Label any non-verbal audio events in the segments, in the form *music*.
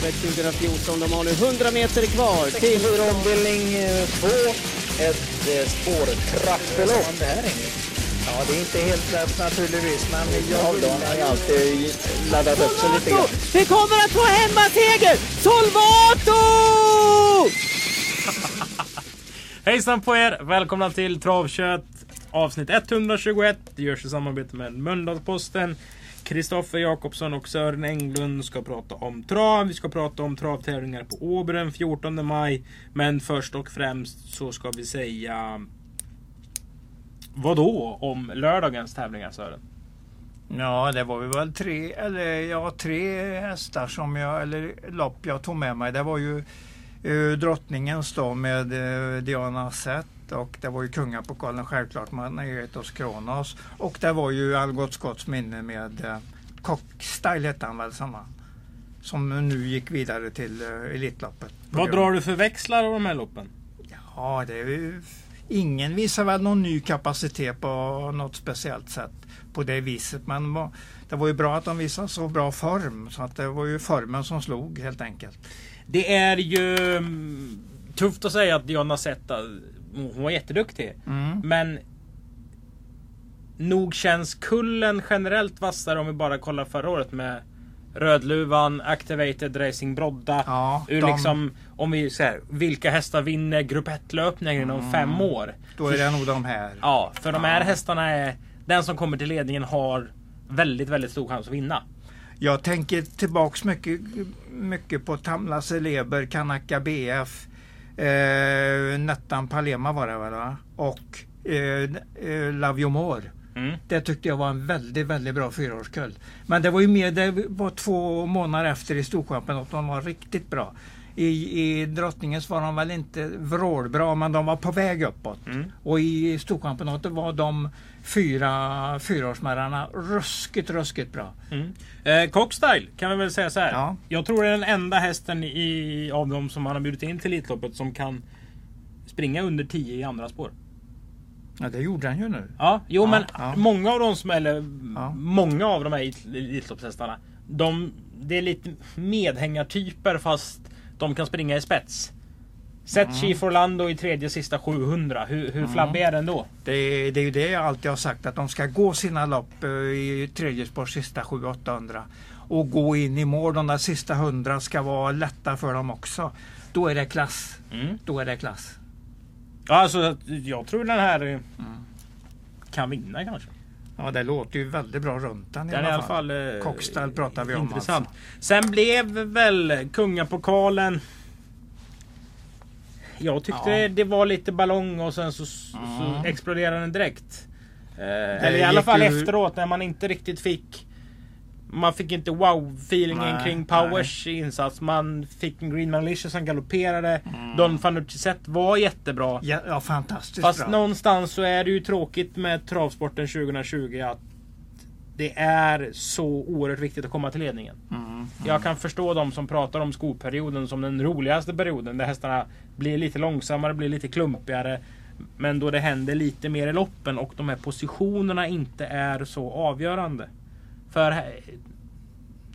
travet 2014. De har nu 100 meter kvar till... ombildning 2. Ett eh, spårtrappelopp. Det här är Ja, det är inte helt lätt naturligtvis, men jag vill... har ju alltid laddat upp sig lite grann. Vi kommer att få hemmaseger! Solvato! *laughs* Hejsan på er! Välkomna till Travkött avsnitt 121. Det görs i samarbete med Mölndalsposten. Kristoffer Jakobsson och Sören Englund ska prata om trav. Vi ska prata om travtävlingar på Åby den 14 maj. Men först och främst så ska vi säga vad då om lördagens tävlingar Sören? Ja, det var väl tre, eller ja, tre hästar som jag, eller lopp jag tog med mig. Det var ju eh, Drottningens då med eh, Diana Zett och det var ju Kungapokalen självklart med Neretos Kronos. Och det var ju Algot Scotts minne med uh, Cockstyle hette han väl samma. Som nu gick vidare till uh, Elitloppet. Vad drar du för växlar av de här loppen? Ja, det är ju ingen visar väl någon ny kapacitet på något speciellt sätt på det viset. Men det var ju bra att de visade så bra form. Så att det var ju formen som slog helt enkelt. Det är ju mm, tufft att säga att Diana Zeta, hon var jätteduktig. Mm. Men nog känns kullen generellt vassare om vi bara kollar förra året med Rödluvan, Activated Racing Brodda. Ja, de... liksom, om vi säger vilka hästar vinner Grupp 1-löpningen inom mm. fem år? Då är det nog de här. Ja, för de här hästarna är... Den som kommer till ledningen har väldigt, väldigt stor chans att vinna. Jag tänker tillbaks mycket, mycket på Tamla Celeber, Kanaka BF, eh, Nettan Palema var det va? Och eh, eh, Laviomore. Mm. Det tyckte jag var en väldigt, väldigt bra fyraårskull. Men det var ju mer, det var två månader efter i Storchampionatet de var riktigt bra. I, I drottningens var de väl inte vrålbra men de var på väg uppåt. Mm. Och i Storchampionatet var de fyra fyraårsmärrarna ruskigt, ruskigt bra. Mm. Eh, Cockstyle kan vi väl säga så här. Ja. Jag tror det är den enda hästen i, av dem som man har bjudit in till Elitloppet som kan springa under 10 i andra spår. Ja det gjorde han ju nu. Ja, jo ja, men ja. många av de som, eller många av de här Elitloppshästarna. De, det är lite medhängartyper fast de kan springa i spets. Sätt mm. Chief Orlando i tredje sista 700. Hur, hur mm. flabbig är den då? Det, det är ju det jag alltid har sagt att de ska gå sina lopp eh, i tredje spår sista 700-800. Och gå in i mål. De där sista 100 ska vara lätta för dem också. Då är det klass. Mm. Då är det klass. Alltså, jag tror den här mm. kan vinna kanske. Ja, det låter ju väldigt bra runt den i, den alla, i alla fall. fall eh, Cockstall pratar vi om. Intressant. Alltså. Sen blev väl kungapokalen jag tyckte ja. det var lite ballong och sen så, mm. så exploderade den direkt. Eh, eller i alla fall ju... efteråt när man inte riktigt fick man fick inte wow-feelingen kring Powers nej. insats. Man fick en Green Malicious som galopperade. Mm. Don Fanucci var jättebra. Ja, ja fantastiskt Fast bra. någonstans så är det ju tråkigt med travsporten 2020 att det är så oerhört viktigt att komma till ledningen. Mm. Mm. Jag kan förstå de som pratar om skoperioden som den roligaste perioden. Där hästarna blir lite långsammare, blir lite klumpigare. Men då det händer lite mer i loppen och de här positionerna inte är så avgörande. För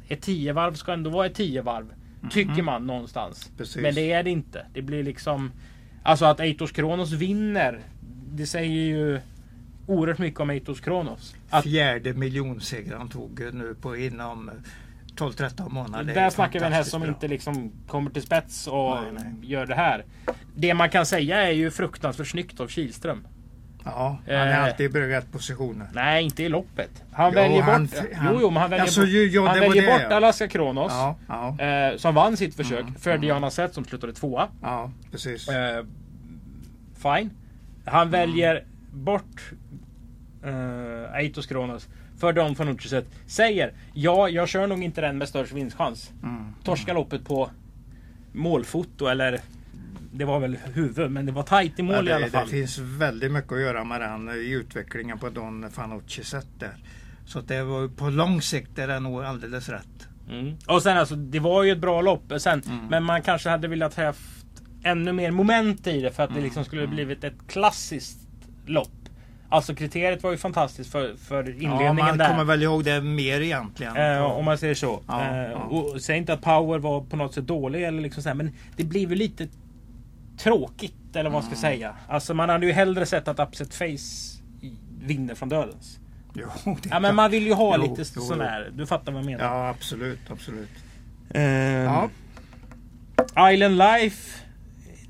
ett tiovarv ska ändå vara ett tiovarv. Tycker mm. man någonstans. Precis. Men det är det inte. Det blir liksom... Alltså att Eitos Kronos vinner. Det säger ju oerhört mycket om Eitos Kronos. Att, Fjärde miljonseger han tog nu på inom 12-13 månader. Där snackar vi en häst som bra. inte liksom kommer till spets och nej, nej. gör det här. Det man kan säga är ju fruktansvärt snyggt av Kihlström. Ja, han är eh, alltid i rätt positioner. Nej, inte i loppet. Han jo, väljer han, bort... Han, jo, jo, men han väljer alltså, bort, jo, han väljer bort ja. Alaska Kronos. Ja, ja. Eh, som vann sitt försök. Mm, för mm. Diana Zet som slutade tvåa. Ja, precis. Eh, fine. Han mm. väljer bort eh, Aitos Kronos. För Don Fanucci säger ja, jag kör nog inte den med störst vinstchans. Mm. Torska loppet på målfoto eller det var väl huvud, men det var tajt i mål ja, det, i alla fall. Det finns väldigt mycket att göra med den i utvecklingen på Don Fanucci sätt där. Så det var på lång sikt är det nog alldeles rätt. Mm. Och sen alltså, det var ju ett bra lopp. Sen, mm. Men man kanske hade velat haft ännu mer moment i det för att det mm. liksom skulle mm. blivit ett klassiskt lopp. Alltså kriteriet var ju fantastiskt för, för inledningen Ja, man där. kommer väl ihåg det mer egentligen. Eh, om man säger så. Ja, eh, ja. Och säg inte att Power var på något sätt dålig eller liksom så här, men det blir väl lite tråkigt eller vad man Mm. ska säga. Alltså man hade ju hellre sett att Upset Face vinner från dödens. Jo, *laughs* det Ja men man vill ju ha Jo, lite jo, sån här. Du fattar vad jag menar. Ja, absolut, absolut. Ehm, Ja. Island Life.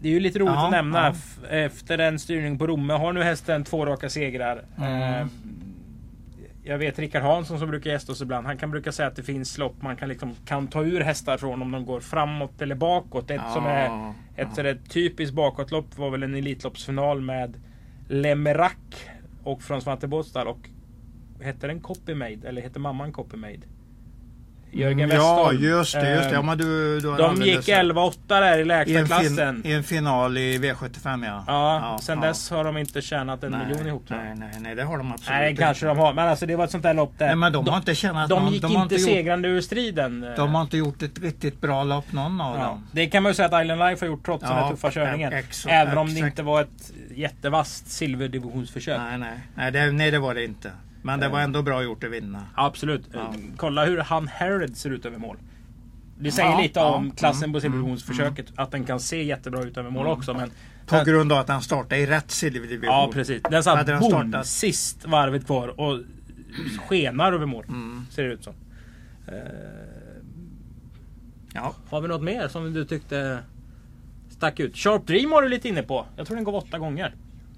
Det är ju lite roligt Ja, att nämna. ja. Efter en styrning på Romme har nu hästen två raka segrar. Mm. Ehm, Jag vet Rickard Hansson som brukar gästa oss ibland. Han kan brukar säga att det finns lopp man kan, liksom, kan ta ur hästar från om de går framåt eller bakåt. Ett som är Ja, ett ja. sådär typiskt bakåtlopp var väl en Elitloppsfinal med Lemerac och från Svante Båstad. Och hette den Copymade? Eller hette mamman Copymade? Jörgen Mm, Ja, Westholm. just det. Just det. Ja, men du, du de gick rätt. 11-8 där i I lägsta en, klassen. I en final i V75 ja. Ja, sen ja. dess har de inte tjänat en nej, miljon ihop nej, nej, nej, det har de absolut Nej, kanske de har. Men alltså det var ett sånt där lopp där. Nej, men de har inte tjänat de någon- gick de inte inte gjort- segrande ur striden. De har inte gjort ett riktigt bra lopp någon av ja. dem. Det kan man ju säga att Island Life har gjort trots den här Ja, tuffa körningen. ex- Även om det exakt. inte var ett jättevast silverdivisionsförsök. Nej, nej. Nej det, nej, det var det inte. Men det var ändå bra gjort att vinna. Absolut. Ja. Eh, Kolla hur han Herod ser ut över mål. Det säger Ja, lite ja, om klassen mm, på silverdivisionsförsöket. Att den kan se jättebra ut över mål också. Men På grund av att han startade i rätt silverdivision. Ja precis. Den satt den startat- sist varvet kvar och skenar över mål. Mm. Ser det ut som. Eh, Ja. har vi något mer som du tyckte stack ut? Sharp Dream var du lite inne på. Jag tror den går åtta gånger.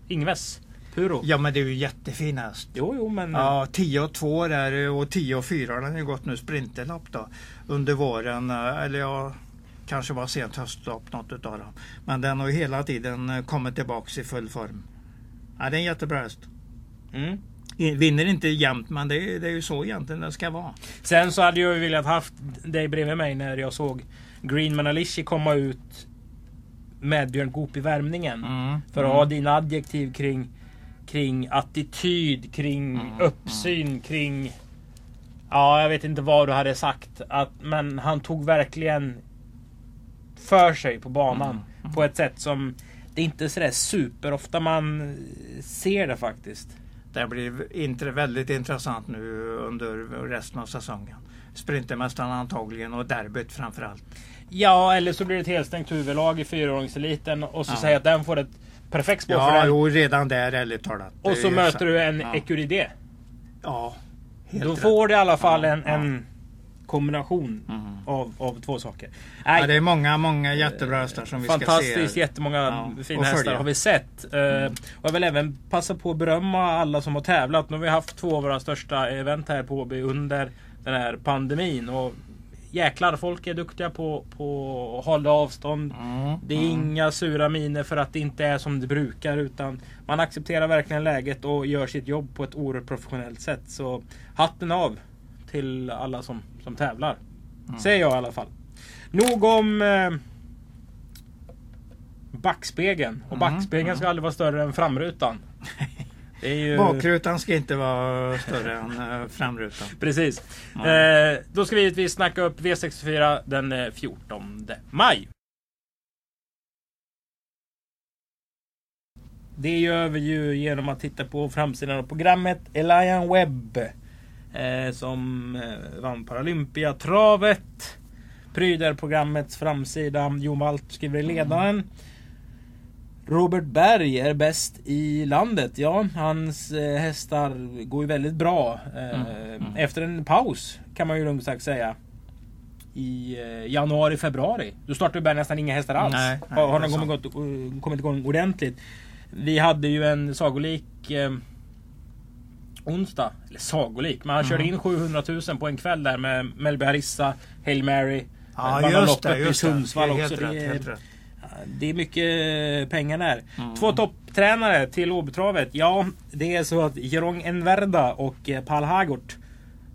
Ingves. Puro. ja, men det är ju jättefin häst. Jo, jo, men... Ja, 10 och 2 där och 10 och 4 den har ju gått nu sprinterlopp då. Under våren, eh, eller ja, kanske var sent höstlopp något utav dem. Men den har ju hela tiden eh, kommit tillbaks i full form. Ja, det är en jättebra häst. Mm. Vinner inte jämt, men det är, det är ju så egentligen det ska vara. Sen så hade jag ju velat haft dig bredvid mig när jag såg Green Manalishi komma ut med Björn Goop i värmningen. Mm. För att ha dina adjektiv kring, kring attityd, kring Mm, uppsyn, kring... Ja, jag vet inte vad du hade sagt. Att, men han tog verkligen för sig på banan. Mm, På ett sätt som... Det är inte sådär superofta man ser det faktiskt. Det blir inte väldigt intressant nu under resten av säsongen. Sprintermästaren antagligen och derbyt framförallt. Ja, eller så blir det ett helstängt huvudlag i fyraåringseliten och så Ja. säger att den får ett perfekt spår för Ja, den. jo, redan där ärligt talat. Och så möter du en ja. Ecuride. Ja, helt Då rätt. får du i alla fall Ja, en, ja. en kombination Mm. av, av två saker. Nej, Ja, det är många, många jättebra hästar som vi ska se. Fantastiskt, jättemånga Ja, fina hästar har vi sett. Eh, och jag vill även passa på att berömma alla som har tävlat. Nu har vi haft två av våra största event här på Åby under den här pandemin. Och jäklar, folk är duktiga på, på att hålla avstånd. Mm, Det är mm. inga sura miner för att det inte är som det brukar. Utan man accepterar verkligen läget och gör sitt jobb på ett oerhört professionellt sätt. Så hatten av till alla som, som tävlar. Mm. Säger jag i alla fall. Nog om eh, backspegeln. Och Mm, backspegeln mm. ska aldrig vara större än framrutan. *laughs* Ju... Bakrutan ska inte vara större än eh, framrutan. Precis. Ja. Eh, då ska vi givetvis snacka upp V64 den eh, 14 maj. Det gör vi ju genom att titta på framsidan av programmet Elian Webb. Eh, som eh, vann Paralympiatravet. Pryder programmets framsida. Jon Walt skriver i ledaren. Robert Berg är bäst i landet. Ja, hans eh, hästar går ju väldigt bra. Eh, Mm, mm. Efter en paus kan man ju lugnt sagt säga. I eh, januari, februari. Då startade Berg nästan inga hästar alls. Nej, nej, har de kommit, gått, kommit igång ordentligt. Vi hade ju en sagolik eh, onsdag. Eller sagolik, men han körde Mm. in 700 000 på en kväll där med Melby Harissa, Hail Mary. Ja, just det. Just det. Sundsvall Helt också. rätt, Det är- helt rätt. Det är mycket pengar där. Mm. Två topptränare till Åbytravet. Ja, det är så att Jerong Enverda och eh, Pal Hagort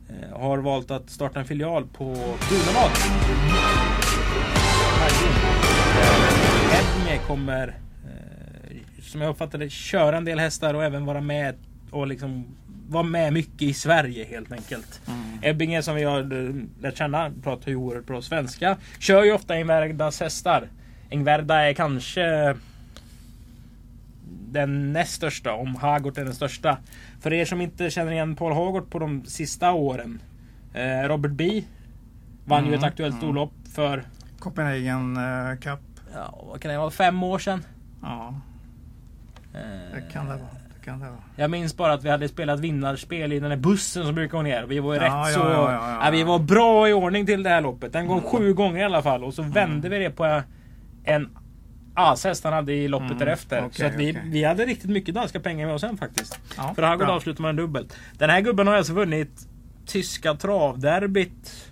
eh, har valt att starta en filial på Dunevad. Edme kommer, eh, som jag uppfattar det, köra en del hästar och även vara med och liksom vara med mycket i Sverige helt enkelt. Mm. Ebbinge som vi har lärt känna pratar ju oerhört bra svenska. Kör ju ofta Engverdas hästar. Engverda är kanske den näst största, om Hagort är den största. För er som inte känner igen Paul Hagort på de sista åren. Eh, Robert B. Vann ju ett aktuellt storlopp för, Copenhagen eh, Cup. ja, vad kan det vara, fem år sedan. Ja, Eh, det kan det vara. Det kan det vara. Jag minns bara att vi hade spelat vinnarspel i den där bussen som brukar gå ner. Vi var ju Ja, rätt ja, så... ja, ja, ja. Ja, vi var bra i ordning till det här loppet. Den går sju gånger i alla fall. Och så vände vi det på en ashäst han hade i loppet Mm, därefter. okej, så att vi, okej. vi hade riktigt mycket danska pengar med oss sen faktiskt. Ja, För bra. avslutar man dubbelt. Den här gubben har alltså vunnit tyska travderbyt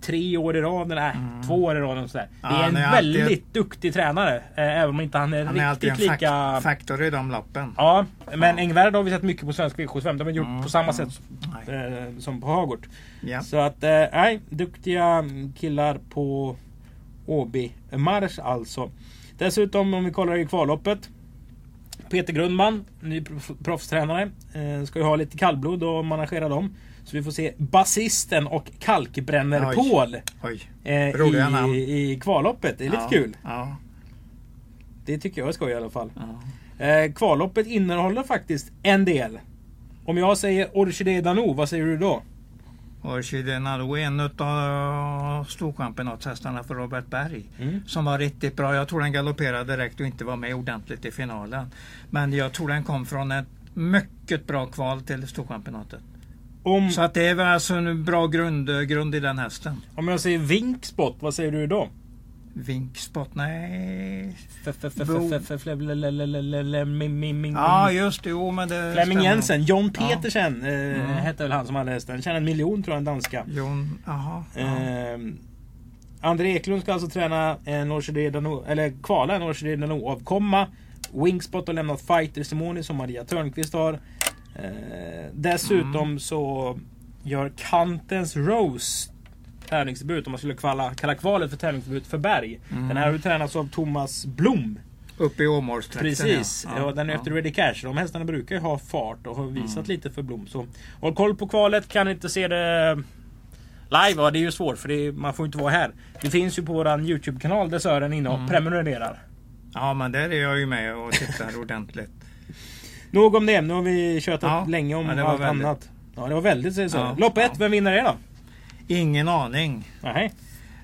tre år i rad. Nej, två år i rad. och Så där. Det Mm. Ja, är en är alltid- väldigt duktig tränare. Eh, även om inte han är, Han är alltid riktigt en lika... fak- faktor i de loppen. Ja, men Engvärd har vi sett mycket på svensk V75. De har gjort Mm, på samma mm. sätt Nej. eh, som på Hagård. Ja. Så att, eh, nej, duktiga killar på Åby Marsch alltså. Dessutom om vi kollar i kvalloppet. Peter Grundman, ny proff- proffstränare. Eh, ska ju ha lite kallblod och managera dem. Så vi får se basisten och kalkbränner-Paul Oj. eh, Roliga namn. i, i kvalloppet. Det är lite ja. kul. Ja. Det tycker jag är skoj i alla fall. ja. Eh, kvalloppet innehåller faktiskt en del. Om jag säger Orchidé Danou, vad säger du då? Orchidé Nado är en av storchampionatshästarna för Robert Berg. Mm. Som var riktigt bra. Jag tror den galopperade direkt och inte var med ordentligt i finalen. Men jag tror den kom från ett mycket bra kval till storchampionatet. Om, Så att det är väl alltså en bra grund, grund i den hästen. om jag säger Vinkspot, vad säger du då? Vinkspot, nej. F- f- f- Bo- f- f- f- le- le- le- le- le- le- min- min- min- Ja just det, jo men det Flemming. Jensen, John Ja. Petersen eh, Mm. hette väl han som hade hästen. Tjänade en miljon tror jag, en danska. Jon, jaha. Ja. Eh, André Eklund ska alltså träna en Orchidé eller kvala en Orchidé avkomma. Wingspot har lämnat Fighter Simoni som Maria Törnqvist har. Eh, dessutom Mm. så gör Kantens Rose tävlingsdebut om man skulle kvala, kalla kvalet för tävlingsdebut för Berg. Mm. Den här har ju tränats av Thomas Blom. Uppe i Åmålstrakten Precis, ja. ja, den är ja. efter Ready Cash. De hästarna brukar ju ha fart och har visat Mm. lite för Blom. Så håll koll på kvalet, kan inte se det live. Ja, det är ju svårt för är, man får inte vara här. Det finns ju på våran Youtube-kanal där Sören inne och Mm. prenumererar. Ja men där är jag ju med och tittar ordentligt. *laughs* Nog om det, nu har vi kört Ja, länge om ja, allt väldigt. annat. Ja, det var väldigt säger Sören. Ja, Lopp 1, ja. vem vinner det då? Ingen aning. Nej.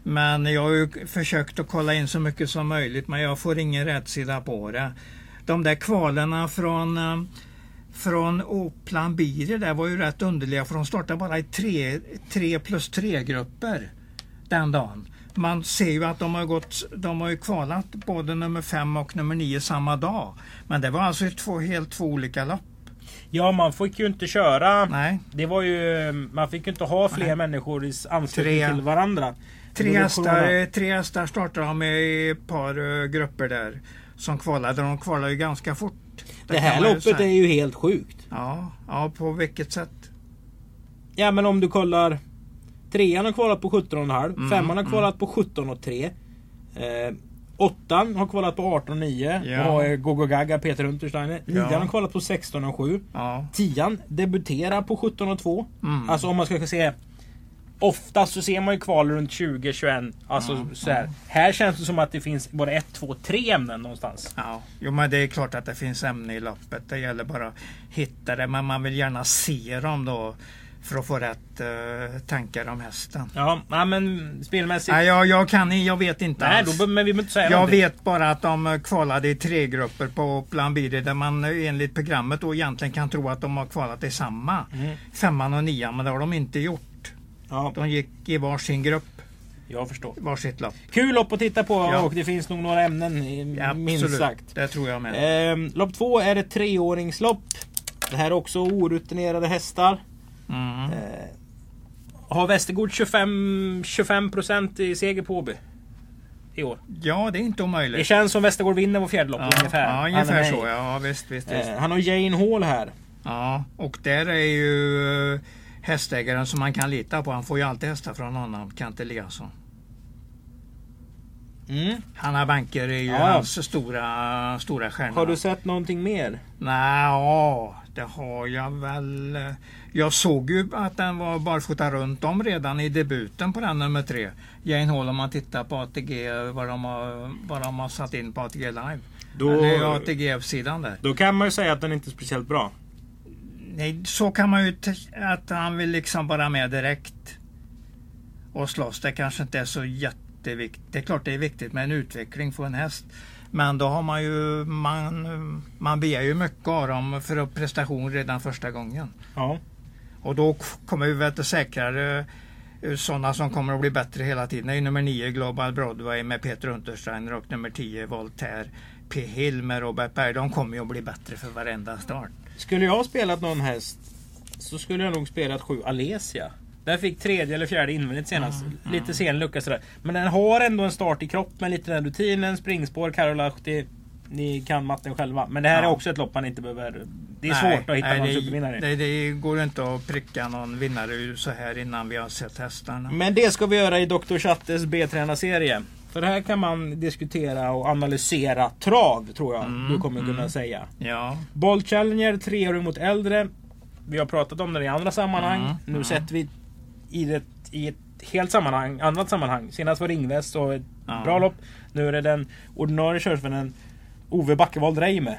Men jag har ju försökt att kolla in så mycket som möjligt men jag får ingen rätsida på det. De där kvalerna från eh, från Oplan Biri där var ju rätt underliga för de startade bara i tre, tre plus tre grupper den dagen. Man ser ju att de har gått, de har ju kvalat både nummer fem och nummer nio samma dag. Men det var alltså två, helt två olika lopp. Ja, man fick ju inte köra. Nej, Det var ju... Man fick ju inte ha fler Nej. människor i anslutning Tre. till varandra. tre Det hästar, tre hästar startade de med i ett par eh, grupper där som kvalade. De kvalade ju ganska fort. Det kan här man ju loppet är ju helt sjukt. Ja, ja, på vilket sätt? Ja men om du kollar Trean har kvalat på 17,5 Mm, Femman har mm. kvalat på 17,3 eh, Åttan har kvalat på 18,9 Ja. och har eh, Gogo Gaga Peter Untersteiner Nian Ja. har kvalat på 16,7 Ja. Tian debuterar på 17,2 Mm. Alltså om man ska se Oftast så ser man ju kval runt 20-21 Alltså Mm, så här. Här känns det som att det finns både ett, två, tre ämnen någonstans Ja, jo men det är klart att det finns ämne i loppet. Det gäller bara att hitta det. Men man vill gärna se dem då för att få rätt eh, tankar om hästen. Ja, nej, men spelmässigt Nej, jag, jag kan jag vet inte Nej, alls. då, men vi inte säga Jag någonting. vet bara att de eh, kvalade i tre grupper på Plan Biri där man eh, enligt programmet då egentligen kan tro att de har kvalat i samma. Mm. Femman och nian, men det har de inte gjort. Ja, De gick i varsin grupp, jag förstår. varsitt lopp. Kul lopp att titta på Ja. och det finns nog några ämnen Ja, minst absolut. sagt. Det tror jag med. Ehm, lopp två är ett treåringslopp. Det här är också orutinerade hästar. Mm. Ehm, har Västergård 25, 25% i seger på Åby? I år. Ja, det är inte Det omöjligt. känns som Västergård vinner på fjärde lopp Ja, ungefär. ja, ungefär är så. Ja, visst, visst, visst. Ehm, han har Jane Hall här. Ja, och där är ju eh, hästägaren som man kan lita på. Han får ju alltid hästar från honom, Kent Eliasson. Mm. Hanna Banker är ju Ja. hans stora, stora stjärna. Har du sett någonting mer? Nej, ja, Det har jag väl. Jag såg ju att den var barfota runt om redan i debuten på den nummer tre. Jane Hall om man tittar på ATG, vad de har, vad de har satt in på ATG Live. Då, Eller ATG-sidan där. då kan man ju säga att den inte är speciellt bra. Nej, så kan man ju att han vill liksom vara med direkt. Och slåss. Det kanske inte är så jätteviktigt. Det är klart det är viktigt med en utveckling för en häst. Men då har man ju, man, man begär ju mycket av dem för prestation redan första gången. Ja. Och då kommer vi väl till säkrare sådana som kommer att bli bättre hela tiden. Det är nummer 9 Global Broadway med Peter Untersteiner och nummer 10 Voltaire P. Hill med Robert Berg. De kommer ju att bli bättre för varenda start. Skulle jag ha spelat någon häst så skulle jag nog spelat sju Alesia. Den fick tredje eller fjärde invändigt senast. Lite sen lucka sådär. Men den har ändå en start i kropp med lite den rutinen. Springspår, Karolahti. Ni kan matten själva. Men det här är Ja. också ett lopp man inte behöver... Det är Nej, svårt att hitta nej, någon det, supervinnare. det, det går inte att pricka någon vinnare ur så här innan vi har sett hästarna. Men det ska vi göra i Dr. Chattes B-tränarserie. För här kan man diskutera och analysera trav, tror jag Mm, du kommer kunna säga. Ja, Bolt Challenger, treåring mot äldre. Vi har pratat om det i andra sammanhang. Mm, nu mm. sätter vi i det i ett helt sammanhang, annat sammanhang. Senast var Ringväst och ett Ja. bra lopp. Nu är det den ordinarie körsvännen Ove Backevald Reime.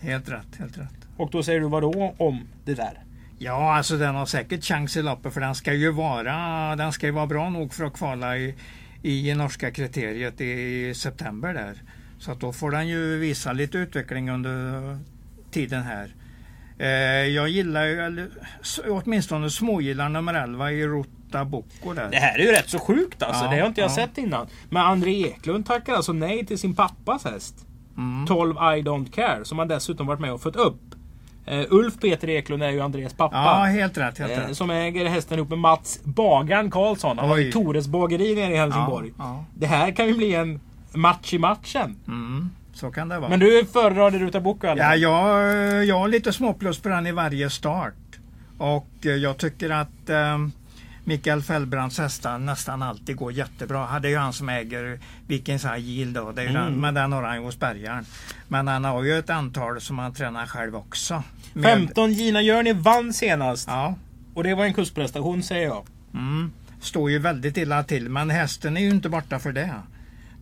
helt rätt, helt rätt. Och då säger du vad då om det där? Ja, alltså den har säkert chans i loppet för den ska ju vara, den ska ju vara bra nog för att kvala i, i norska kriteriet i september där. Så att då får den ju visa lite utveckling under tiden här. Eh, jag gillar ju, eller, åtminstone smågillar nummer 11 i Rota Bocco där. Det här är ju rätt så sjukt alltså. Ja, det har inte jag ja. sett innan. Men André Eklund tackar alltså nej till sin pappas häst. Mm. 12 I don't care. Som han dessutom varit med och fått upp. Eh, Ulf Peter Eklund är ju Andreas pappa. Ja, helt rätt. Helt Eh, rätt. som äger hästen ihop med Mats Bagaren Karlsson. Han har ju. Tores bageri nere i Helsingborg. Ja, ja. Det här kan ju bli en match i matchen. Mm, så kan det vara. Men du föredrar det Ruta alla Ja, jag, jag har lite småplus på den i varje start. Och eh, jag tycker att eh, Mikael Fällbrands hästar nästan alltid går jättebra. Det är ju han som äger Vikings Yield då. Det är Mm. den, men den har han ju hos Bergaren. Men han har ju ett antal som han tränar själv också. Med- 15 Gina Journey vann senast. Ja. Och det var en kustprestation säger jag. Mm. Står ju väldigt illa till men hästen är ju inte borta för det.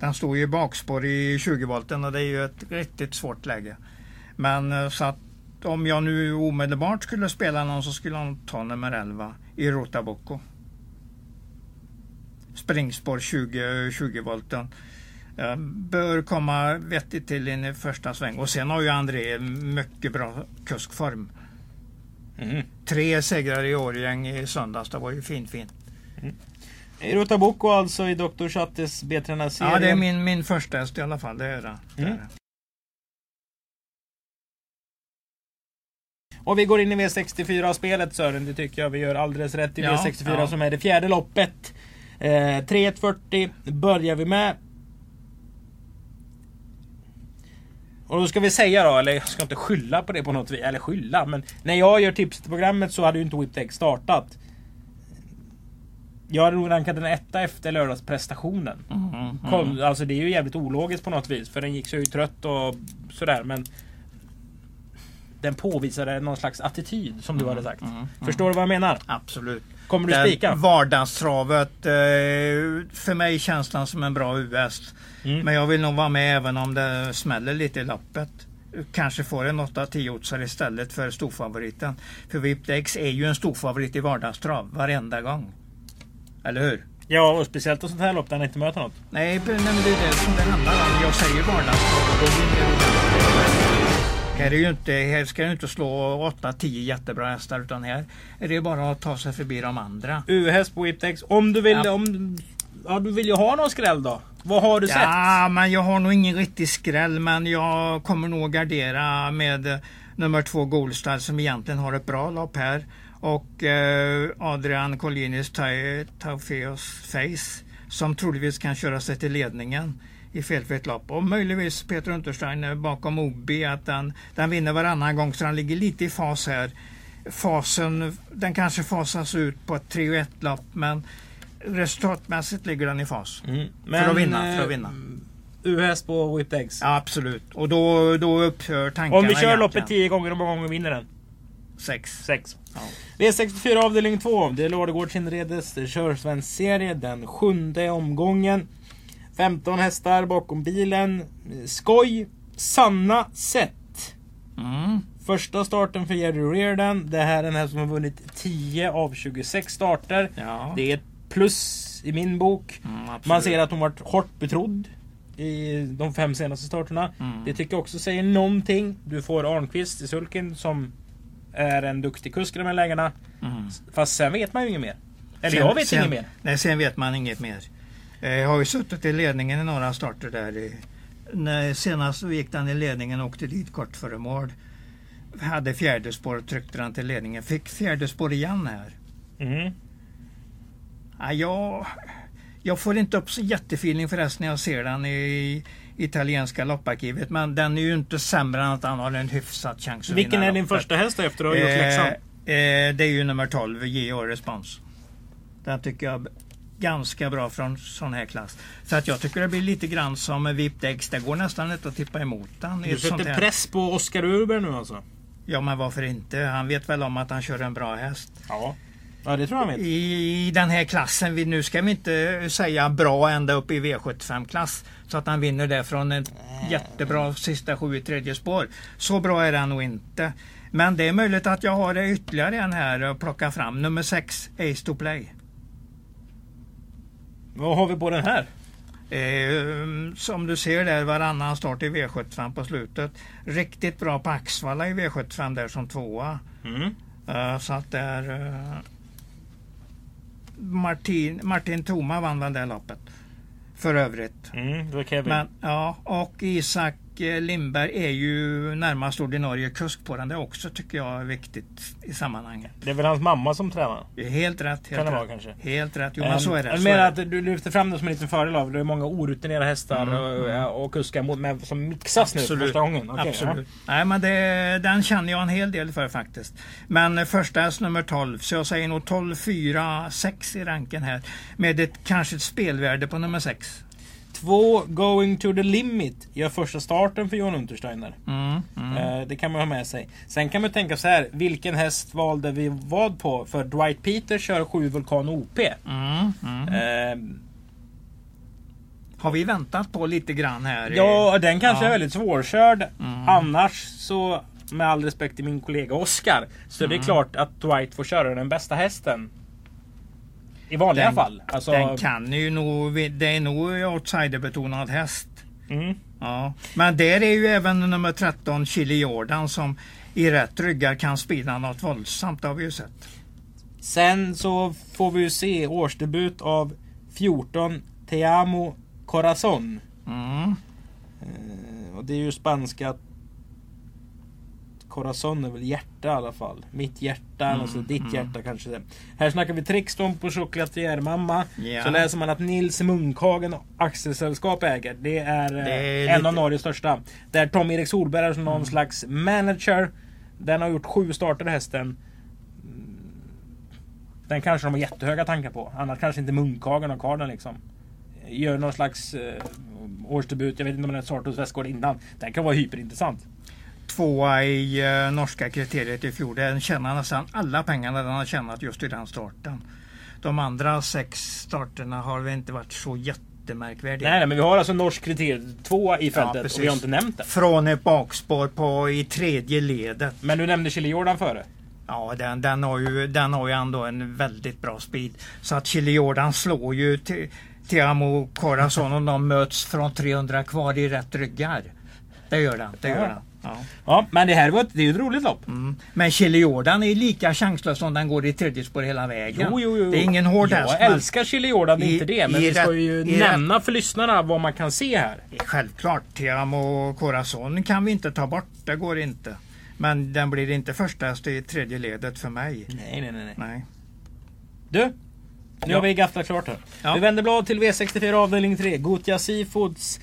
Den står ju bakspår i 20 volten och det är ju ett riktigt svårt läge. Men eh, så att om jag nu omedelbart skulle spela någon så skulle jag ta nummer 11 i Rota Bocco. Springspår 20, 20 volten. Eh, Bör komma vettigt till in i första sväng. Och sen har ju André mycket bra kuskform. Mm. Tre segrar i Årjäng i söndags. Det var ju fint fint. I Ruta Bocco alltså i Dr. Chattes B-tränarserie. Ja, det är min, min första häst i alla fall. Det är det. det, är Mm. det. Och vi går in i V64-spelet Sören. Det tycker jag vi gör alldeles rätt i Ja, V64 ja. som är det fjärde loppet. Eh, 3140 börjar vi med. Och då ska vi säga då, eller jag ska inte skylla på det på något vis. Eller skylla, men när jag gör tipset i programmet så hade ju inte Whiptech startat. Jag hade nog rankat den etta efter lördagsprestationen. Mm, Kom, alltså det är ju jävligt ologiskt på något vis. För den gick så ju trött och sådär. Men den påvisade någon slags attityd som du hade sagt. mm, Förstår du vad jag menar? Absolut. Kommer du spika? Vardagstravet. Eh, för mig känns den som en bra U-häst. Mm. Men jag vill nog vara med även om det smäller lite i loppet. Kanske får en 8-10 oddsare istället för storfavoriten. För Vipdex är ju en storfavorit i vardagstrav varenda gång. Eller hur? Ja, och speciellt ett sånt här lopp där han inte möter något. Nej, men det är det som det handlar om. Jag säger vardagstrav och då vinner. Här, är ju inte, här ska du inte slå 8-10 jättebra hästar utan här är det bara att ta sig förbi de andra. U-häst på Whiptex. Om du vill... Ja. Om, ja, du vill ju ha någon skräll då. Vad har du sett? Ja, men jag har nog ingen riktig skräll men jag kommer nog gardera med eh, nummer två Golstad som egentligen har ett bra lopp här. Och eh, Adrian Collinis Ta- Taufeos Face som troligtvis kan köra sig till ledningen i felfritt lopp. Och möjligtvis Peter Untersteiner bakom OB att den, den vinner varannan gång så den ligger lite i fas här. Fasen, den kanske fasas ut på ett 3 1 lopp men resultatmässigt ligger den i fas. Mm. För att vinna, för att eh, vinna. U-häst på Whiptex. Ja, absolut. Och då, då upphör tankarna Om vi kör egentligen. loppet 10 gånger, hur många gånger vinner den? Sex. 6. Ja. V64 avdelning 2. Det är Ladugårdsinredes körsvensk serie. Den sjunde omgången. 15 hästar bakom bilen. Skoj. Sanna Sett. Mm. Första starten för Jerry Reardon. Det här är en häst som har vunnit 10 av 26 starter. Ja. Det är ett plus i min bok. Mm. Man ser att hon varit hårt betrodd i de fem senaste starterna. Mm. Det tycker jag också säger någonting. Du får Arnqvist i sulken som är en duktig kusk i de här lägena. Mm. Fast sen vet man ju inget mer. Eller Sen- jag vet sen, inget mer. Nej, sen vet man inget mer. Eh, Jag har ju suttit i ledningen i några starter där. i- När senast så gick den i ledningen och åkte dit kort före mål. Hade fjärde spår, tryckte den till ledningen. Fick fjärde spår igen här. Mm. Ja, jag, jag får inte upp så jättefeeling förresten när jag ser den i italienska lopparkivet. Men den är ju inte sämre än att han har en hyfsad chans att Vilken vinna är din loppet. första häst efter att ha gjort Eh, läxan? eh, det är ju nummer 12, Geo Respons. Den tycker jag ganska bra från sån här klass. Så att jag tycker det blir lite grann som Vipt X. Det går nästan inte att tippa emot den. Du sätter press på Oskar Urberg nu alltså? Ja men varför inte? Han vet väl om att han kör en bra häst. Ja. Ja det tror jag vet. I, den här klassen, vi, nu ska vi inte säga bra ända upp i V75-klass. Så att han vinner det från ett jättebra sista sju i tredje spår. Så bra är han nog inte. Men det är möjligt att jag har ytterligare en här att plocka fram. Nummer 6, Ace to Play. Vad har vi på den här? Eh, som du ser där, varannan start i V75 på slutet. Riktigt bra på Axvalla i V75 där som tvåa. Mm. Eh, så att där... eh, Martin, Martin Thoma vann väl det loppet. För övrigt. Mm, det var Kevin. Men, ja, och Isak Lindberg är ju närmast ordinarie kusk på den. Det också tycker jag är viktigt i sammanhanget. Det är väl hans mamma som tränar? Är Helt rätt. Helt Kan det rätt. vara kanske? Helt rätt. Jo men så är det. Jag menar är att du lyfter fram det som en liten fördel av det är många orutinerade hästar Mm, och, och kuskar mot, med, som mixas nu för första gången. Okej, Absolut. Nej men det, den känner jag en hel del för faktiskt. Men eh, första häst nummer 12. Så jag säger nog 12, 4, 6 i ranken här. Med ett kanske ett spelvärde på nummer 6. Ja. Två Going to the limit gör första starten för Johan Untersteiner. Mm, mm. Eh, det kan man ha med sig. Sen kan man tänka så här. Vilken häst valde vi vad på? För Dwight Peter kör 7 Vulkan OP. Mm, mm. Eh, Har vi väntat på lite grann här? ja, den kanske Ja. är väldigt svårkörd. Mm. Annars så, med all respekt till min kollega Oscar, så är det Mm. klart att Dwight får köra den bästa hästen. I vanliga Den- fall. Alltså, Den kan ju nog, det är nog outsiderbetonad häst. mm. Ja. Men där är ju även nummer 13 Chili Jordan som i rätt ryggar kan spela något våldsamt. Det har vi ju sett. Sen så får vi ju se årsdebut av 14 Te Amo Corazon. Mm. Eh, och det är ju spanska Corazon är väl hjärta i alla fall. Mitt hjärta, Mm, alltså ditt mm. hjärta kanske det. Här snackar vi Trickstomp och Chocolatier-mamma. Ja. Så läser man att Nils Munkhagen och Axelsällskap äger. Det är, eh, Det är en lite- av Norges största. Där Tom-Erik Solberg är som någon slags manager. Den har gjort sju starter hästen. Mm. Den kanske de har jättehöga tankar på. Annars kanske inte Munkhagen har kvar den liksom. Gör någon slags eh, årsdebut. Jag vet inte om den har startat hos Västgård innan. Den kan vara hyperintressant. Tvåa i eh, norska kriteriet i fjol. Den tjänar nästan alla pengarna den har tjänat just i den starten. De andra sex starterna har väl inte varit så jättemärkvärdiga. Nej, men vi har alltså norsk kriterium två i fältet precis. och vi har inte nämnt det. Från ett bakspår på i tredje ledet. Men du nämnde Chili Jordan före. Ja, den, den, har ju, den har ju ändå en väldigt bra speed. Så att Chili Jordan slår ju till Tiamo Corazon och de möts från 300 kvar i rätt ryggar. Det gör den. Det gör Ja. den. Ja. Ja, men det här var det är ju ett roligt lopp. Mm. Men Chili Jordan är lika chanslös som den går i tredje spår hela vägen. Jo, jo, jo. Det är ingen hård häst. Jag älskar Chili Jordan, I- inte det. Men vi ska ju nämna för lyssnarna vad man kan se här. Självklart, Tiamo Corazon kan vi inte ta bort. Det går inte. Men den blir inte första häst i tredje ledet för mig. Nej, nej, nej. nej. Nej. Du, nu Ja. har vi gafflat klart här. Ja. Vi vänder blad till V64 avdelning 3. Gotia Seafoods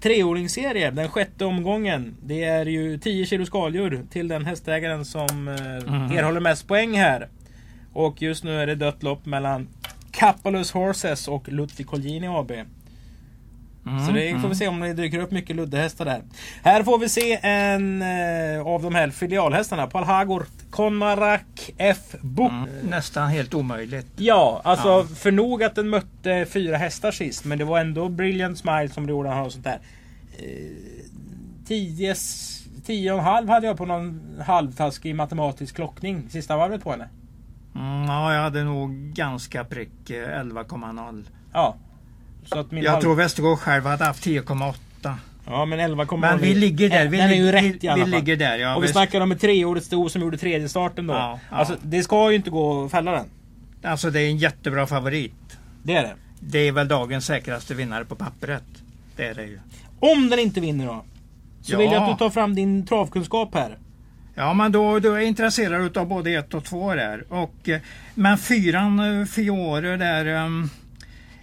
treåringsserie, den sjätte omgången. Det är ju 10 kilo skaldjur till den hästägaren som Mhm. erhåller mest poäng här. Och just nu är det dött lopp mellan Kapalus Horses och Lutfi Colgjini AB. Så det får vi se om det dyker upp mycket luddehästar där. Här får vi se en eh, av de här filialhästarna. Palhagor Konarak F. Book. Nästan helt omöjligt. Ja, alltså för nog att den mötte fyra hästar sist. Men det var ändå Brilliant Smile som gjorde han och sånt där. Eh, tio, och en halv hade jag på någon halvtaskig matematisk klockning sista varvet på henne. Mm, ja, jag hade nog ganska prick eh, 11,0. Ja. Så att min Jag halv... tror Västergård själv hade haft 10,8. Ja men 11 kommer Men vi ligger där. Vi, den är ju rätt i alla vi fall. ligger där. Ja, och vi visst. snackar om ett treårigt sto som gjorde tredje starten då. Ja, ja. Alltså det ska ju inte gå att fälla den. Alltså det är en jättebra favorit. Det är det. Det är väl dagens säkraste vinnare på pappret. Det är det ju. Om den inte vinner då. Så Ja. vill jag att du tar fram din travkunskap här. Ja, men då, då är jag intresserad av både ett och två där. Och, eh, men fyran, eh, Fiore där, um,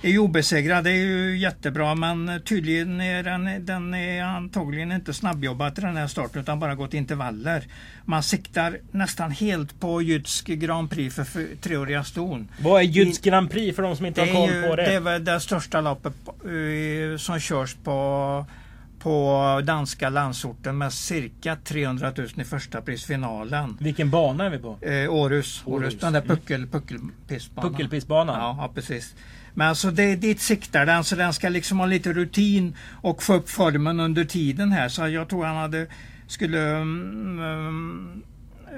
är ju obesegrad. Det är ju jättebra, men tydligen är den, den är antagligen inte snabbjobbad till den här starten utan bara gått intervaller. Man siktar nästan helt på Jytsk Grand Prix för, för treåriga ston. Vad är Jytsk Grand Prix för de som inte har koll på det? det är väl det största loppet eh, som körs på, på danska landsorten med cirka 300 000 i första prisfinalen. Vilken bana är vi på? Eh, Århus, Århus. Den där puckel, puckelpissbanan. Puckelpissbanan? Ja, ja, precis. Men alltså det, dit siktar den så den ska liksom ha lite rutin och få upp formen under tiden här. Så jag tror han hade skulle mm, mm,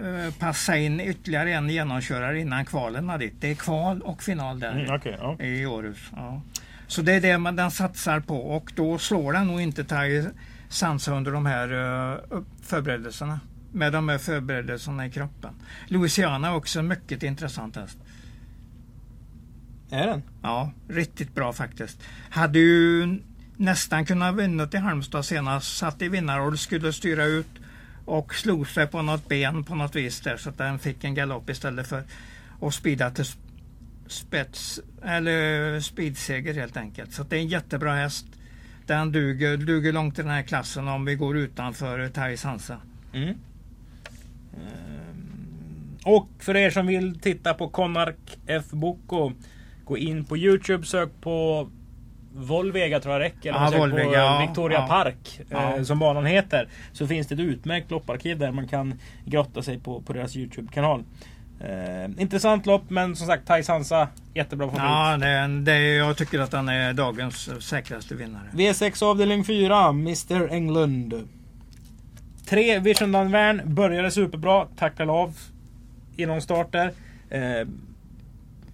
eh, passa in ytterligare en genomkörare innan kvalen dit. Det är kval och final där Mm, okej, ja. i Århus. Ja. Så det är det man, den satsar på och då slår den nog inte Tai Sansa under de här uh, förberedelserna. Med de här förberedelserna i kroppen. Louisiana är också en mycket intressant häst. Är den? Ja, riktigt bra faktiskt. Hade ju nästan kunnat vinna till Halmstad senast. Satt i vinnarroll, skulle styra ut och slog sig på något ben på något vis där så att den fick en galopp istället för att speeda till spets eller speedseger helt enkelt. Så det är en jättebra häst. Den duger, duger långt i den här klassen om vi går utanför Thais Hansa. Mm. Ehm, Och för er som vill titta på Konark F. Boko Gå in på Youtube, sök på Volvega tror jag räcker. Ja, Eller sök Volvega, på ja, Victoria ja. Park Ja. eh, som banan heter. Så finns det ett utmärkt lopparkiv där man kan grotta sig på, på deras Youtube-kanal. Eh, intressant lopp men som sagt Thais Hansa jättebra favorit. Ja, det är, det är, jag tycker att han är dagens säkraste vinnare. V6 avdelning 4, Mr England. Tre Vision Värn började superbra, tack och lov. Inom starter. Eh,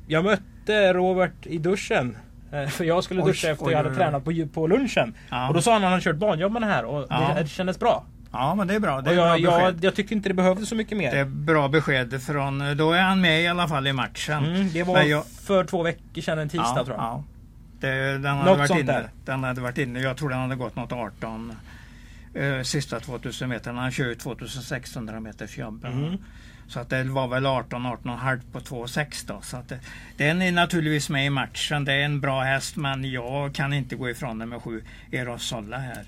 jag mötte Robert i duschen. Eh, för jag skulle Oj, duscha efter oj, jag hade oj, oj. tränat på, på lunchen. Ja. Och då sa han att han hade kört banjobben här och Ja. det, det kändes bra. Ja, men det är bra. Det är jag, bra jag, jag tyckte inte det behövdes så mycket mer. Det är bra besked från... Då är han med i alla fall i matchen. Mm, det var jag- för två veckor sedan, en tisdag ja, tror jag. Ja. Det, den, hade Något varit sånt inne, där. den hade varit inne. Jag tror den hade gått något 18 eh, sista 2000 meter. Han kör ju 2600 meters jobb. Mhm. Så att det var väl 18, 18,5 på 2,6 då. Så att det, den är naturligtvis med i matchen. Det är en bra häst men jag kan inte gå ifrån den med 7 Eros Solla här.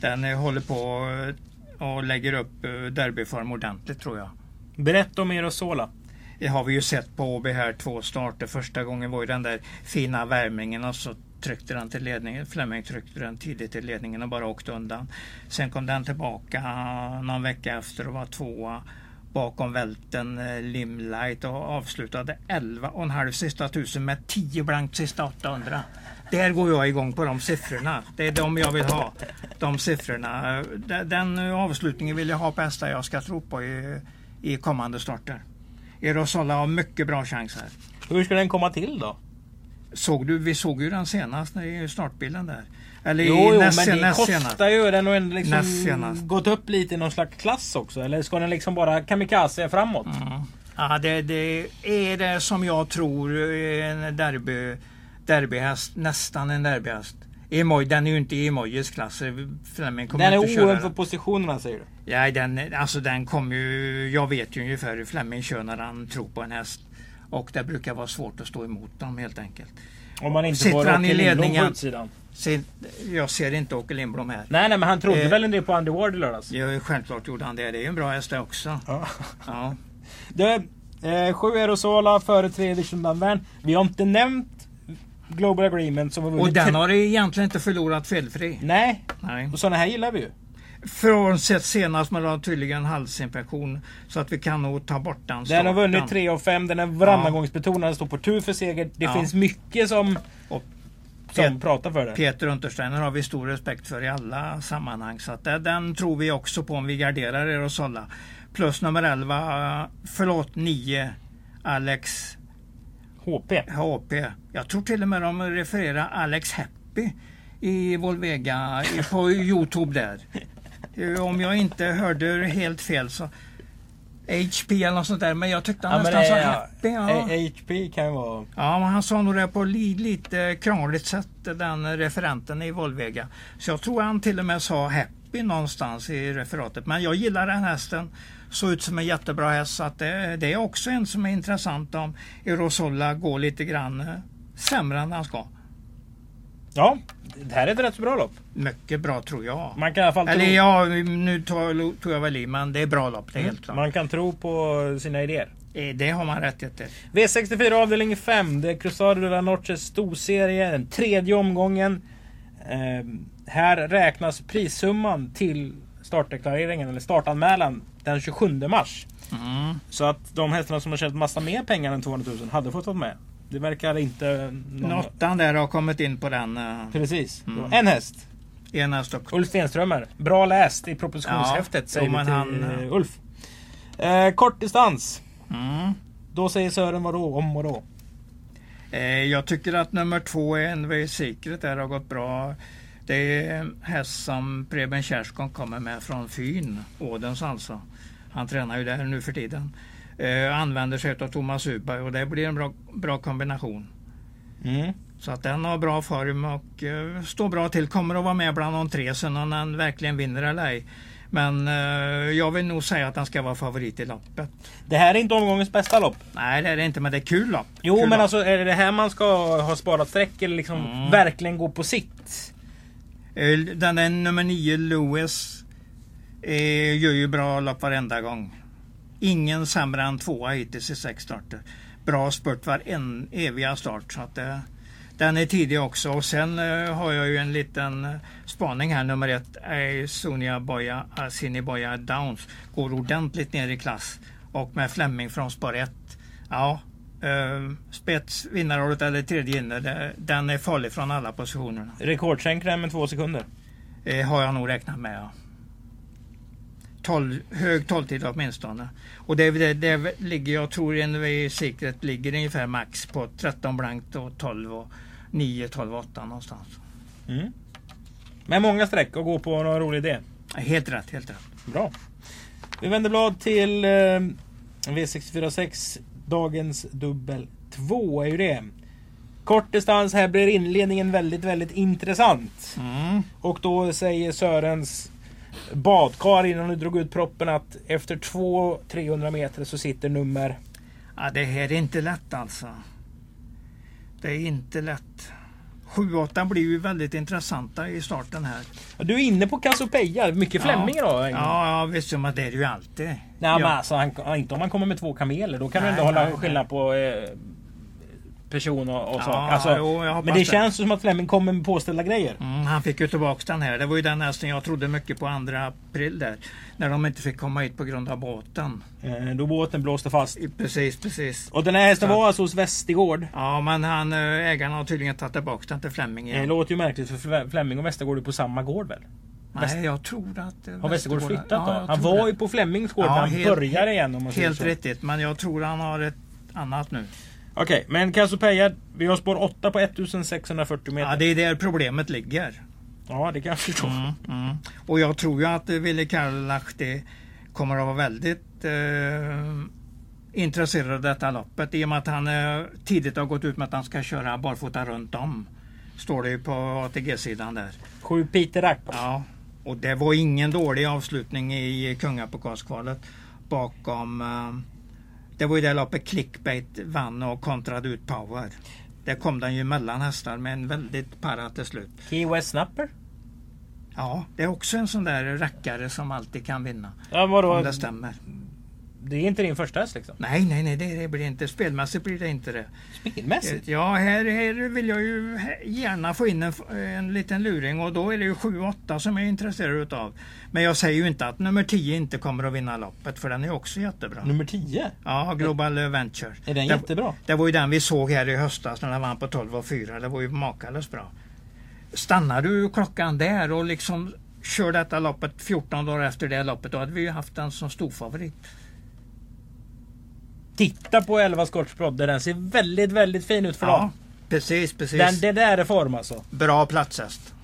Den eh, håller på eh, och lägger upp eh, derbyform ordentligt tror jag. Berätta om Erosola. Det har vi ju sett på Åby här två starter. Första gången var ju den där fina värmningen och så tryckte den till ledningen. Fleming tryckte den tidigt till ledningen och bara åkte undan. Sen kom den tillbaka någon vecka efter och var tvåa bakom välten eh, Limlight och avslutade 11 och en halv sista tusen med 10 blankt sista 800. Där går jag igång på de siffrorna. Det är de jag vill ha. De siffrorna. Den, avslutningen vill jag ha på hästar jag ska tro på i, i kommande starter. Erosola har mycket bra chans här. Hur ska den komma till då? Såg du, vi såg ju den senast i startbilden där. Eller Jo, jo näst, men det näst kostar senast. ju. Den har liksom gått upp lite i någon slags klass också. Eller ska den liksom bara kamikaze framåt? Mm. Ja, det, det är det som jag tror en derby, derbyhäst. Nästan en derbyhäst. Emoj, den är ju inte i Emojis klass. Fleming kommer Den är inte köra oen för positionerna säger du? Ja, den, alltså den kommer ju... Jag vet ju ungefär hur Fleming kör när han tror på en häst. Och det brukar vara svårt att stå emot dem helt enkelt. Om man inte Sitter han i på ledningen? utsidan. Sen, jag ser inte Åke Lindblom här. Nej, nej, men han trodde Eh. väl en del på Andy Ward i lördags. Ja, självklart gjorde han det. Det är ju en bra häst det också. Ja. Ja. Du, eh, sju Aerosola före tre Vision Värn. Vi har inte nämnt Global Agreement som har vunnit... Och den har egentligen inte förlorat felfri. Nej, Nej. och sådana här gillar vi ju. Frånsett senast med då tydligen halsinfektion. Så att vi kan nog ta bort den Den har vunnit starten. 3 av 5, den är varannangångsbetonad, den står på tur för seger. Det Ja. finns mycket som, Och som Pet- pratar för det. Peter Untersteiner har vi stor respekt för i alla sammanhang. Så att den tror vi också på om vi garderar Aerosola. Plus nummer 11, eh, förlåt 9, Alex HP. HP. Jag tror till och med de refererar Alex Happy i Volvega på Youtube där. Eh, Om jag inte hörde helt fel så HP eller något sånt där. Men jag tyckte han nästan sa Happy. Ja. HP kan ju vara... ja, men han sa nog det på li, lite krångligt sätt den referenten i Volvega. Så jag tror han till och med sa Happy någonstans i referatet. Men jag gillar den hästen. Såg ut som en jättebra häst. Så att det, det är också en som är intressant om Erosola går lite grann eh, sämre än han ska. Ja, det här är ett rätt så bra lopp. Mycket bra tror jag. Man kan i alla fall Eller tro, ja, nu tar, tog jag väl i, men det är bra lopp, det är helt klart. man kan tro på sina idéer. Eh, Det har man rätt till. V64 avdelning 5. Det är Cruzado de la Noches storserie. Den tredje omgången. Eh, här räknas prissumman till startdeklareringen eller startanmälan den 27 mars. Mm. Så att de hästarna som har tjänat massa mer pengar än 200 000 hade fått vara med. Det verkar inte... Någon... Nottan där har kommit in på den. eh, Precis. Mm. En häst. Ena stock. Ulf Stenströmer. Bra läst i propositionshäftet Ja, säger vi men till han- eh, Ulf. Eh, kort distans. Mm. Då säger Sören vadå om vadå? Eh, Jag tycker att nummer två, NV Secret, där har gått bra. Det är en häst som Preben Kärskon kommer med från Fyn, Ådens alltså. Han tränar ju där nu för tiden. Eh, använder sig av Thomas Uberg och det blir en bra, bra kombination. Mm. Så att den har bra form och eh, står bra till. Kommer att vara med bland de tre sen om den verkligen vinner eller ej. Men eh, jag vill nog säga att den ska vara favorit i loppet. Det här är inte omgångens bästa lopp. Nej det är det inte men det är kul lopp. Jo kul men lopp. alltså är det det här man ska ha sparat streck eller liksom Mm. verkligen gå på sitt? Eh, den där nummer nio Lewis eh, gör ju bra lopp varenda gång. Ingen sämre än tvåa hittills i sex starter. Bra spurt var en eviga start. Så att, det, den är tidig också. Och sen eh, har jag ju en liten eh, spaning här. Nummer ett är Sonia Boya, Asini Boya Downs. Går ordentligt ner i klass. Och med Fleming från spår 1. Ja, eh, spets, vinnarrådet eller tredje inne. Den är farlig från alla positionerna. Rekordsänkare med två sekunder. Eh, har jag nog räknat med. Ja. 12, hög 12-tid åtminstone. Och det, det, det ligger, jag tror NV Secret ligger ungefär max på 13 blankt och 12 och 9, 12 och 8 någonstans. Mm. Med många streck och gå på någon rolig idé. Helt rätt, helt rätt. Bra. Vi vänder blad till eh, V646. Dagens dubbel 2 är ju det. Kort distans, här blir inledningen väldigt, väldigt intressant. Mm. Och då säger Sörens badkar innan du drog ut proppen att efter 200-300 meter så sitter nummer... Ja, det här är inte lätt alltså. Det är inte lätt. 7-8 blir ju väldigt intressanta i starten här. Du är inne på Cassiopeia. Mycket Fleming ja. då? Ja, ja visst men det är det ju alltid. Nej, ja. men alltså, han, inte om man kommer med två kameler. Då kan du Nej, ändå hålla nej, skillnad på eh, person och, och Ja, sak. Alltså, jo, men det, det. känns som att Fleming kommer med påställda grejer. Mm, han fick ju tillbaks den här. Det var ju den hästen jag trodde mycket på andra april där. När de inte fick komma hit på grund av båten. Eh, då båten blåste fast. Precis, precis. Och den här hästen Så. var alltså hos Västergård. Ja, men han, eh, ägaren har tydligen tagit tillbaks den till Flemming Det igen. låter ju märkligt för Fle- Fleming och Västergård är på samma gård väl? Nej, jag tror att... eh, Har Västergård flyttat ja, då? jag Han var det. ju på Flemings gård Ja, när han helt- börjar igen om man Helt riktigt, men jag tror han har ett annat nu. Okej, men Cassiopeia. Vi har spår 8 på 1640 meter. Ja, det är där problemet ligger. Ja, det kan jag förstå. Mm, mm. Och jag tror ju att Ville Karlahti kommer att vara väldigt eh, intresserad av detta loppet i och med att han eh, tidigt har gått ut med att han ska köra barfota runt om. Står det ju på ATG-sidan där. Sju Peter Rack. Ja, och det var ingen dålig avslutning i kungapokalskvalet bakom eh, det var ju det loppet Clickbait vann och kontrade ut Power. Där kom den ju mellan hästar med en väldigt para till slut. Key West Snapper. Ja, det är också en sån där rackare som alltid kan vinna. Ja, vadå? Om det stämmer. Det är inte din första häst liksom? Nej, nej, nej, det, blir inte. Spelmässigt blir det inte det. Spelmässigt? Ja, här, här vill jag ju gärna få in en, en liten luring och då är det ju 7-8 som jag är intresserad utav. Men jag säger ju inte att nummer 10 inte kommer att vinna loppet för den är också jättebra. Nummer 10? Ja, Global Venture. Är den det, jättebra? Det var ju den vi såg här i höstas när den vann på 12 och 4. Det var ju makalöst bra. Stannar du klockan där och liksom kör detta loppet 14 dagar efter det loppet, då hade vi ju haft den som storfavorit. Titta på 11 Scotch Brodde, den ser väldigt, väldigt fin ut för Ja, dem. precis, precis. Den, det där är form alltså. Bra platshäst.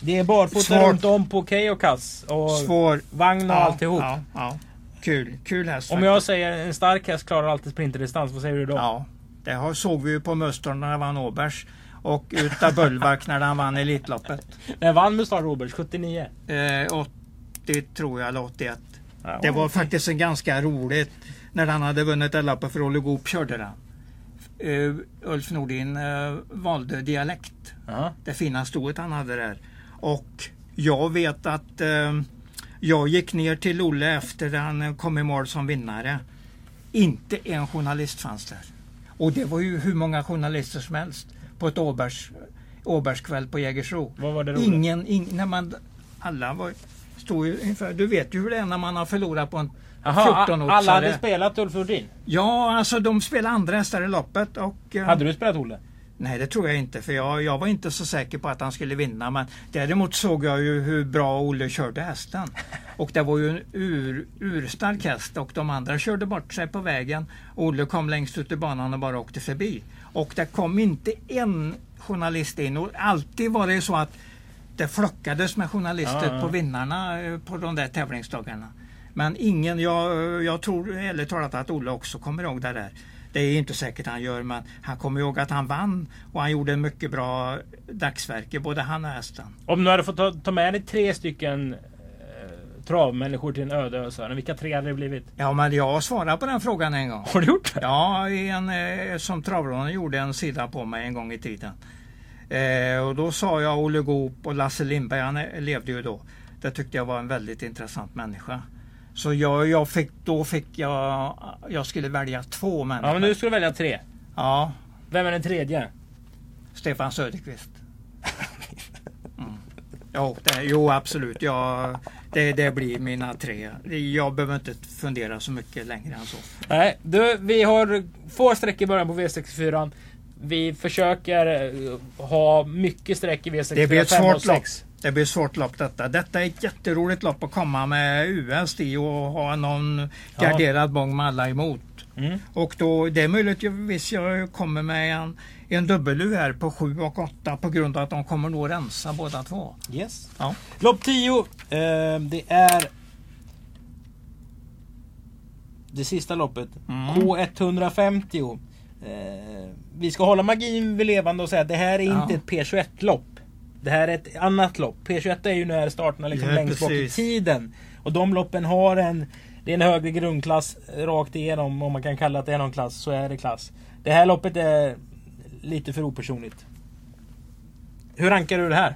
Det är barfota runt om på Key och Kass. Och Svår. vagn och alltihop. Ja, ja. Kul, kul häst. Om jag säger en stark häst klarar alltid sprinterdistans, vad säger du då? Ja, det har, såg vi ju på Mustern när han vann Åbergs. Och utav Bölvak när han vann Elitloppet. *laughs* Den vann med Star Roberts 79. Eh, 80 tror jag, eller 81. Ja, Det var faktiskt en ganska roligt när han hade vunnit det loppet för Olle Goop körde den. Uh, Ulf Nordin eh, valde dialekt. Ja. Det fina stoet han hade där. Och jag vet att eh, jag gick ner till Olle efter han kom i mål som vinnare. Inte en journalist fanns där. Och det var ju hur många journalister som helst på ett Åbergs, Åbergskväll på Jägersro. Vad var det roligt? Ingen, ing, när man, alla var, stod ju ungefär, du vet ju hur det är när man har förlorat på en Jaha, 14 a- alla hade åtsare. spelat Ulf Nordin. Ja, alltså de spelade andra hästar i loppet och... eh, Hade du spelat Olle? Nej, det tror jag inte. För jag, jag var inte så säker på att han skulle vinna. Men däremot såg jag ju hur bra Olle körde hästen. *laughs* Och det var ju en ur, urstark häst och de andra körde bort sig på vägen. Olle kom längst ut i banan och bara åkte förbi. Och det kom inte en journalist in. Och alltid var det så att det flockades med journalister Ja, ja. på vinnarna eh, på de där tävlingsdagarna. Men ingen, jag, jag tror ärligt talat att Olle också kommer ihåg det där. Det är inte säkert han gör, men han kommer ihåg att han vann och han gjorde en mycket bra dagsverke, både han och hästen. Om du hade fått ta, ta med dig tre stycken eh, travmänniskor till en öde ö, Sören, vilka tre hade det blivit? Ja, men jag svarade på den frågan en gång. Har du gjort det? Ja, en, eh, som travråden gjorde en sida på mig en gång i tiden. Eh, och då sa jag Olle Goop och Lasse Lindberg, han eh, levde ju då. Det tyckte jag var en väldigt intressant människa. Så jag, jag fick, då fick jag, jag skulle välja två människor. Ja, men nu ska du välja tre. Ja, Vem är den tredje? Stefan Söderqvist. Mm. Jo, det, jo, absolut. Jag, det, det blir mina tre. Jag behöver inte fundera så mycket längre än så. Nej, du, vi har få streck i början på V64. Vi försöker eh, ha mycket streck i V64. Det blir ett svårt lopp. Det blir svårt lopp detta. Detta är ett jätteroligt lopp att komma med US i och ha någon Ja. garderad bång med alla emot. Mm. Och då, det är möjligt visst jag kommer med en, en dubbel här på 7 och 8 på grund av att de kommer nog rensa båda två. Yes. Ja. Lopp 10. Eh, det är det sista loppet. Mm. K150. Eh, vi ska hålla magin vid levande och säga att det här är Ja. inte ett P21-lopp. Det här är ett annat lopp. P21 är ju när starterna liksom Ja, längst bak i tiden. Och de loppen har en det är en högre grundklass rakt igenom. Om man kan kalla det någon klass så är det klass. Det här loppet är lite för opersonligt. Hur rankar du det här?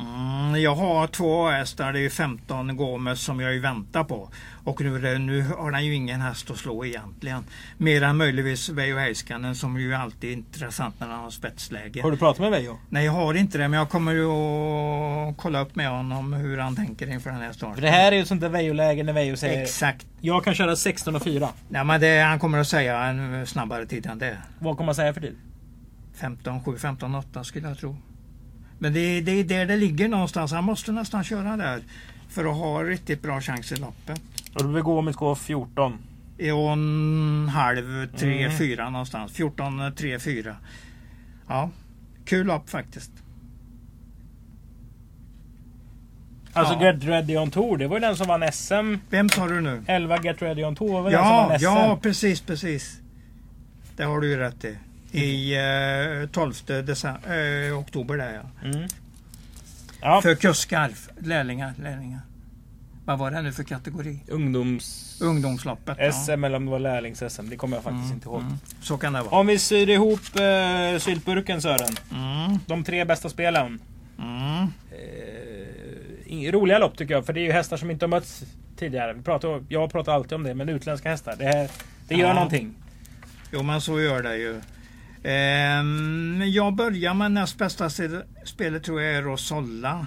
Mm, jag har två hästar, det är 15 Gomes som jag ju väntar på. Och nu, nu har han ju ingen häst att slå egentligen. Mer än möjligtvis Veijo Heiskanen som ju alltid är intressant när han har spetsläge. Har du pratat med Veijo? Nej jag har inte det men jag kommer ju att kolla upp med honom hur han tänker inför den här starten. För det här är ju sånt där Veijo-läge när Veijo säger Exakt. Jag kan köra 16 och 4. Nej, men det, han kommer att säga en snabbare tid än det. Vad kommer man säga för tid? 15, 7, 15, 8 skulle jag tro. Men det, är- det är där det ligger någonstans. Han måste nästan köra där för att ha riktigt bra chans i loppet. Och du vill gå med skå 14. I och en halv, tre, Mm. fyra någonstans. 14, 3, 4. Ja, kul lopp faktiskt. Alltså Ja. Get Ready On Tour, det var ju den som vann SM. Vem sa du nu? 11 Get Ready On Tour var väl den som Ja, vann SM. ja, precis, precis. Det har du ju rätt i. I eh, 12 december, eh, oktober där ja. Mm. Ja, För kuskar, lärlingar, lärlingar. Vad var det nu för kategori? ungdoms... Ungdomsloppet. ja. SM eller om det var lärlings-SM. Det kommer jag faktiskt Mm, inte ihåg. mm. Så kan det vara. Om vi syr ihop eh, syltburken Sören. Mm, De tre bästa spelen. mm. Eh, roliga lopp tycker jag, för det är ju hästar som inte har mötts tidigare. Vi pratar, jag pratar alltid om det, men utländska hästar. Det, det gör Ja. någonting. Jo men så gör det ju. Ehm, jag börjar med näst bästa spelet tror jag är Rosolla.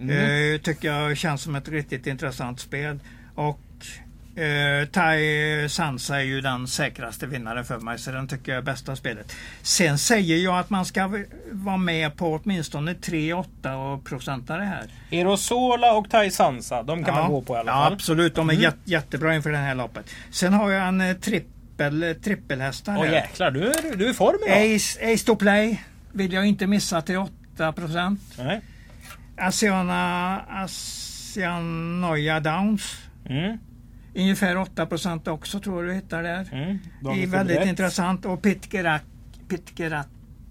Mm. Eh, tycker jag känns som ett riktigt intressant spel. Och eh, Tai Sansa är ju den säkraste vinnaren för mig så den tycker jag är bästa spelet. Sen säger jag att man ska vara med på åtminstone 3-8 och procentare här. Erosola och Tai Sansa, de kan man gå på i alla ja, fall. absolut, de är Mm. jät- jättebra inför det här loppet. Sen har jag en eh, trippel, trippelhästar Åh jäklar, du är, du är i form idag. Ace, Ace to play vill jag inte missa till 8 procent. Asiana, Asianoia Downs. Mm. Ungefär 8 procent också tror jag du hittar där. Mm. Det är väldigt rätt. intressant. Och Pitkerak, Pitkerak,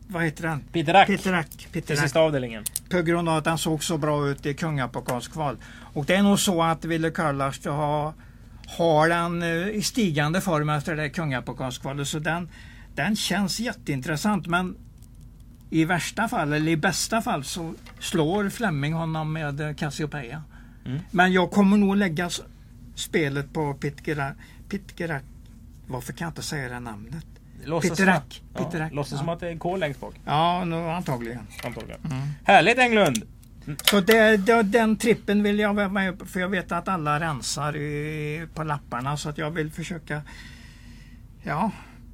vad heter den? Peter Rack, Pitkerak, i Pitkerak. sista avdelningen. På grund av att han såg så bra ut i kungapokalskval. Och det är nog så att Ville Karlars har, har den eh, i stigande form efter det kungapokalskvalet. Så den, den känns jätteintressant. Men i värsta fall, eller i bästa fall, så slår Fleming honom med eh, Cassiopeia. Mm. Men jag kommer nog lägga spelet på. Pitkerak. Varför kan jag inte säga det namnet? Att- Ja, låtsas ja. som att det är K längst bak. Ja, nu, antagligen. Antagligen. Mm. Härligt Englund! Så det, det, den trippen vill jag vara med på, för jag vet att alla rensar i, på lapparna så att jag vill försöka Ja,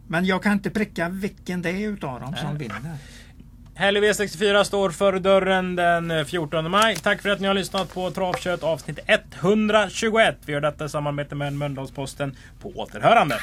men jag kan inte pricka vilken det är utav dem som vinner. Helg V64 står för dörren den 14 maj. Tack för att ni har lyssnat på Travkött avsnitt 121. Vi gör detta i samarbete med Mölndalsposten. På återhörande!